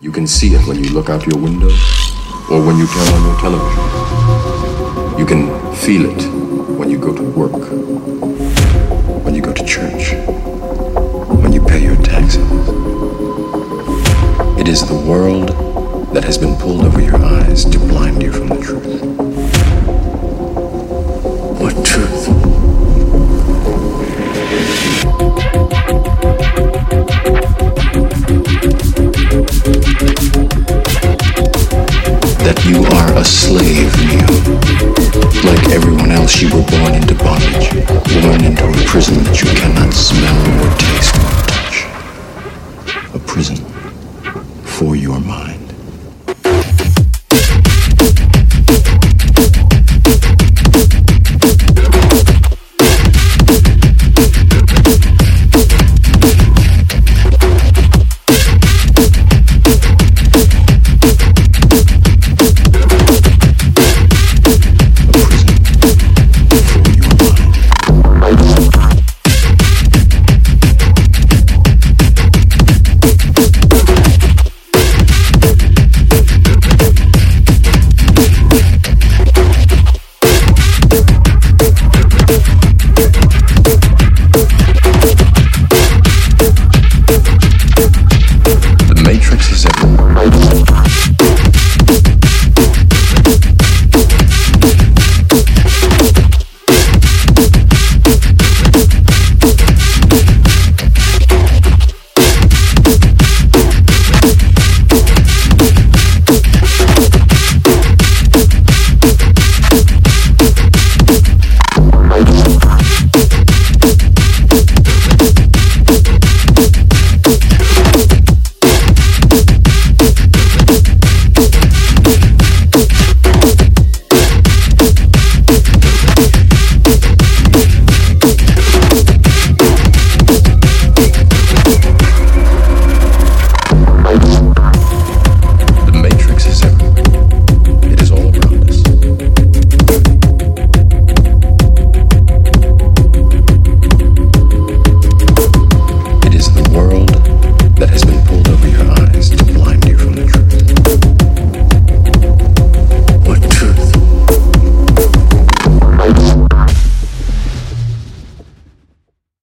You can see it when you look out your window or when you turn on your television. You can feel it when you go to work, when you go to church, when you pay your taxes. It is the world that has been pulled over your eyes to blind you from the truth. What truth? That you are a slave, Neo. Like everyone else, you were born into bondage, born into a prison that you cannot smell or taste or touch. A prison for your mind.